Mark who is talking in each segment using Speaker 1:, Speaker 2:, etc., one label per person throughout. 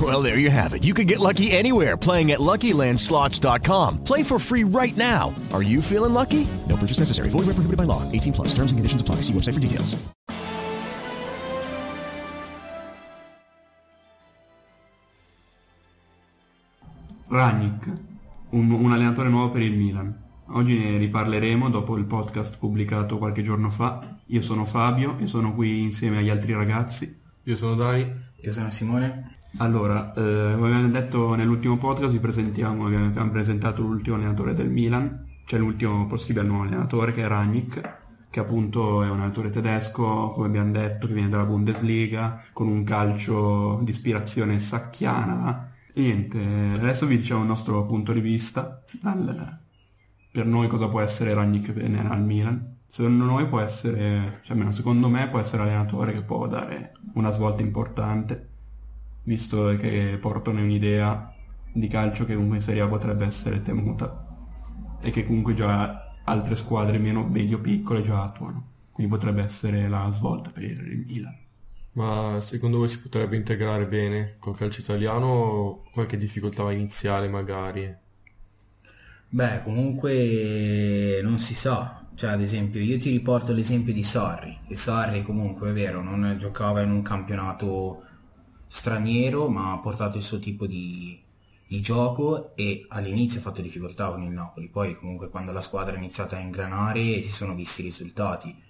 Speaker 1: Well, there you have it. You can get lucky anywhere playing at LuckyLandSlots.com. Play for free right now. Are you feeling lucky? No purchase necessary. Void where prohibited by law. 18 plus. Terms and conditions apply. See website for details.
Speaker 2: Ragnick, un, un allenatore nuovo per il Milan. Oggi ne riparleremo dopo il podcast pubblicato qualche giorno fa. Io sono Fabio e sono qui insieme agli altri ragazzi.
Speaker 3: Io sono Dani.
Speaker 4: Io sono Simone.
Speaker 2: Allora, eh, come abbiamo detto nell'ultimo podcast, vi presentiamo, abbiamo presentato l'ultimo allenatore del Milan, cioè l'ultimo possibile nuovo allenatore che è Ragnick, che appunto è un allenatore tedesco, come abbiamo detto, che viene dalla Bundesliga, con un calcio di ispirazione sacchiana. E niente, adesso vi diciamo il nostro punto di vista, dal, per noi cosa può essere Ragnick al Milan. Secondo noi può essere, cioè almeno secondo me può essere l'allenatore che può dare una svolta importante visto che portano un'idea di calcio che comunque in Serie A potrebbe essere temuta e che comunque già altre squadre meno medio piccole già attuano. Quindi potrebbe essere la svolta per il Milan.
Speaker 3: Ma secondo voi si potrebbe integrare bene col calcio italiano o qualche difficoltà iniziale magari?
Speaker 4: Beh, comunque non si sa. Cioè, ad esempio, io ti riporto l'esempio di Sarri, che Sarri comunque è vero, non giocava in un campionato straniero ma ha portato il suo tipo di, di, gioco e all'inizio ha fatto difficoltà con il Napoli, poi comunque quando la squadra è iniziata a ingranare si sono visti i risultati.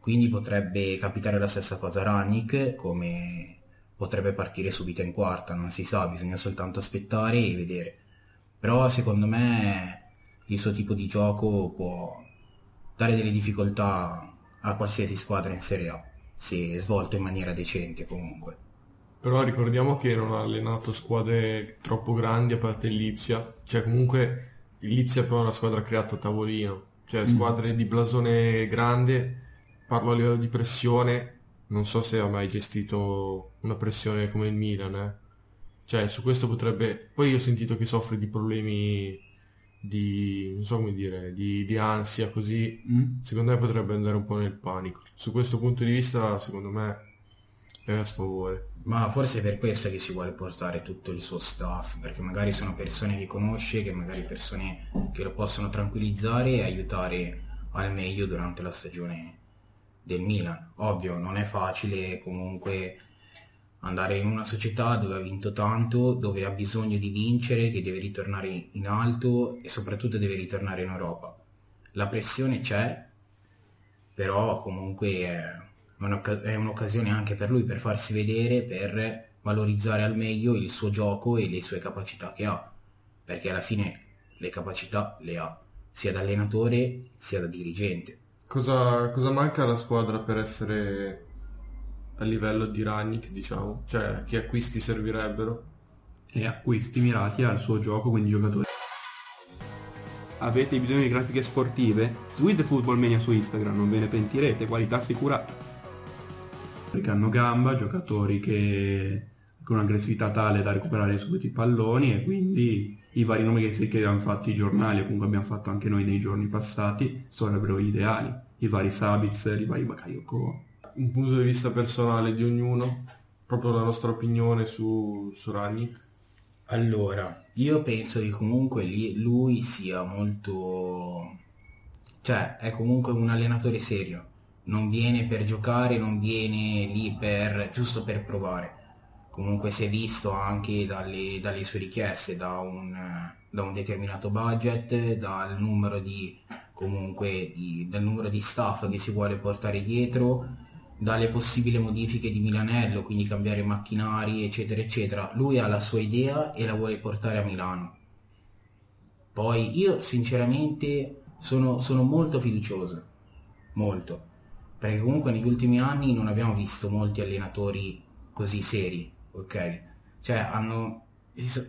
Speaker 4: Quindi potrebbe capitare la stessa cosa a Ranic come potrebbe partire subito in quarta, non si sa, bisogna soltanto aspettare e vedere. Però secondo me il suo tipo di gioco può dare delle difficoltà a qualsiasi squadra in Serie A, se svolto in maniera decente comunque.
Speaker 3: Però ricordiamo che non ha allenato squadre troppo grandi a parte l'Ipsia, cioè comunque l'Ipsia però è una squadra creata a tavolino, cioè squadre mm. di blasone grande, parlo a livello di pressione, non so se ha mai gestito una pressione come il Milan, eh. cioè su questo potrebbe, poi io ho sentito che soffre di problemi di, non so come dire, di, di ansia così, mm. secondo me potrebbe andare un po' nel panico. Su questo punto di vista secondo me è a sfavore.
Speaker 4: Ma forse è per questo che si vuole portare tutto il suo staff, perché magari sono persone che conosce, che magari persone che lo possono tranquillizzare e aiutare al meglio durante la stagione del Milan. Ovvio, non è facile comunque andare in una società dove ha vinto tanto, dove ha bisogno di vincere, che deve ritornare in alto e soprattutto deve ritornare in Europa. La pressione c'è, però comunque è è un'occasione anche per lui per farsi vedere, per valorizzare al meglio il suo gioco e le sue capacità che ha, perché alla fine le capacità le ha sia da allenatore sia da dirigente.
Speaker 3: Cosa, cosa manca alla squadra per essere a livello di Ranick, diciamo? Cioè, che acquisti servirebbero?
Speaker 2: E acquisti mirati al suo gioco, quindi giocatori. Avete bisogno di grafiche sportive? Seguite Football Mania su Instagram, non ve ne pentirete, qualità assicurata che hanno gamba, giocatori che con un'aggressività tale da recuperare subito i palloni e quindi i vari nomi che, che hanno fatto i giornali o comunque abbiamo fatto anche noi nei giorni passati sarebbero ideali. i vari Sabitzer, i vari Bakayoko.
Speaker 3: Un punto di vista personale di ognuno, proprio la nostra opinione su, su Ragnick.
Speaker 4: Allora, io penso che comunque lui sia molto... cioè è comunque un allenatore serio, non viene per giocare, non viene lì per giusto per provare. Comunque si è visto anche dalle, dalle sue richieste, da un, da un determinato budget, dal numero di comunque di- dal numero di staff che si vuole portare dietro, dalle possibili modifiche di Milanello, quindi cambiare macchinari, eccetera, eccetera. Lui ha la sua idea e la vuole portare a Milano. Poi io sinceramente sono, sono molto fiducioso, molto, perché comunque negli ultimi anni non abbiamo visto molti allenatori così seri, ok? Cioè hanno,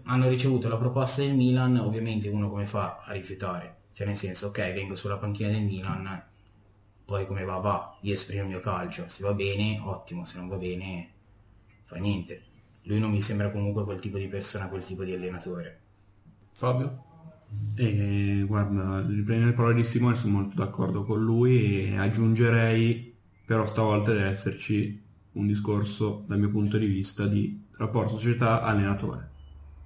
Speaker 4: hanno ricevuto la proposta del Milan, ovviamente uno come fa a rifiutare? Cioè nel senso, ok, vengo sulla panchina del Milan, poi come va va, io esprimo il mio calcio, se va bene, ottimo, se non va bene, fa niente. Lui non mi sembra comunque quel tipo di persona, quel tipo di allenatore.
Speaker 3: Fabio?
Speaker 2: E guarda, riprendere le parole di Simone, sono molto d'accordo con lui e aggiungerei, però stavolta deve esserci un discorso dal mio punto di vista di rapporto società-allenatore.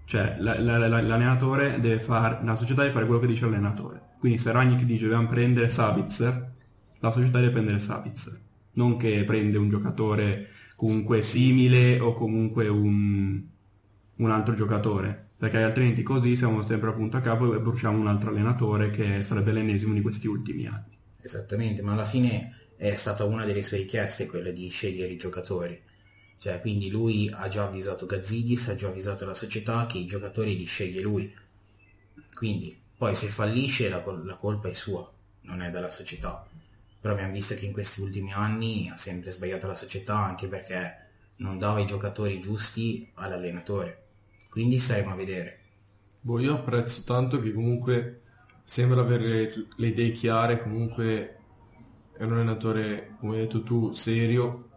Speaker 2: Cioè la- la- la- l'allenatore deve fare, la società deve fare quello che dice l'allenatore. Quindi se Ragnick dice dobbiamo prendere Sabitzer, la società deve prendere Sabitzer. Non che prende un giocatore comunque simile o comunque un, un altro giocatore. Perché altrimenti così siamo sempre a punto a capo e bruciamo un altro allenatore che sarebbe l'ennesimo di questi ultimi anni.
Speaker 4: Esattamente, ma alla fine è stata una delle sue richieste quella di scegliere i giocatori. Cioè, quindi lui ha già avvisato Gazzidis, ha già avvisato la società che i giocatori li sceglie lui. Quindi, poi se fallisce la, col- la colpa è sua, non è della società. Però abbiamo visto che in questi ultimi anni ha sempre sbagliato la società anche perché non dava i giocatori giusti all'allenatore. Quindi staremo a vedere.
Speaker 3: Boh, io apprezzo tanto che comunque sembra avere le idee chiare, comunque è un allenatore, come hai detto tu, serio,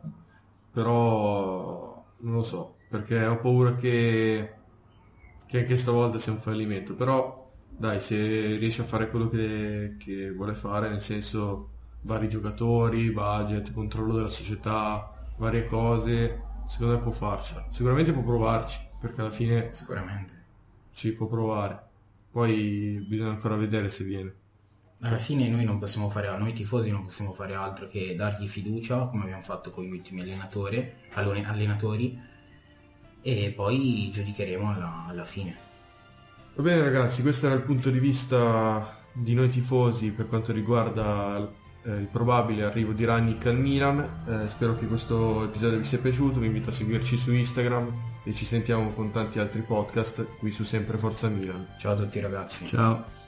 Speaker 3: però non lo so, perché ho paura che, che anche stavolta sia un fallimento, però dai, se riesce a fare quello che, che vuole fare, nel senso vari giocatori, budget, controllo della società, varie cose, secondo me può farcela. Sicuramente può provarci, perché alla fine
Speaker 4: Sicuramente.
Speaker 3: si può provare. Poi bisogna ancora vedere se viene.
Speaker 4: Alla fine noi non possiamo fare, noi tifosi non possiamo fare altro che dargli fiducia, come abbiamo fatto con gli ultimi allenatori, allenatori e poi giudicheremo alla, alla fine.
Speaker 3: Va bene ragazzi, questo era il punto di vista di noi tifosi per quanto riguarda eh, il probabile arrivo di Rannick al Milan. Eh, spero che questo episodio vi sia piaciuto, vi invito a seguirci su Instagram e ci sentiamo con tanti altri podcast qui su Sempre Forza Milan.
Speaker 4: Ciao a tutti ragazzi.
Speaker 2: Ciao.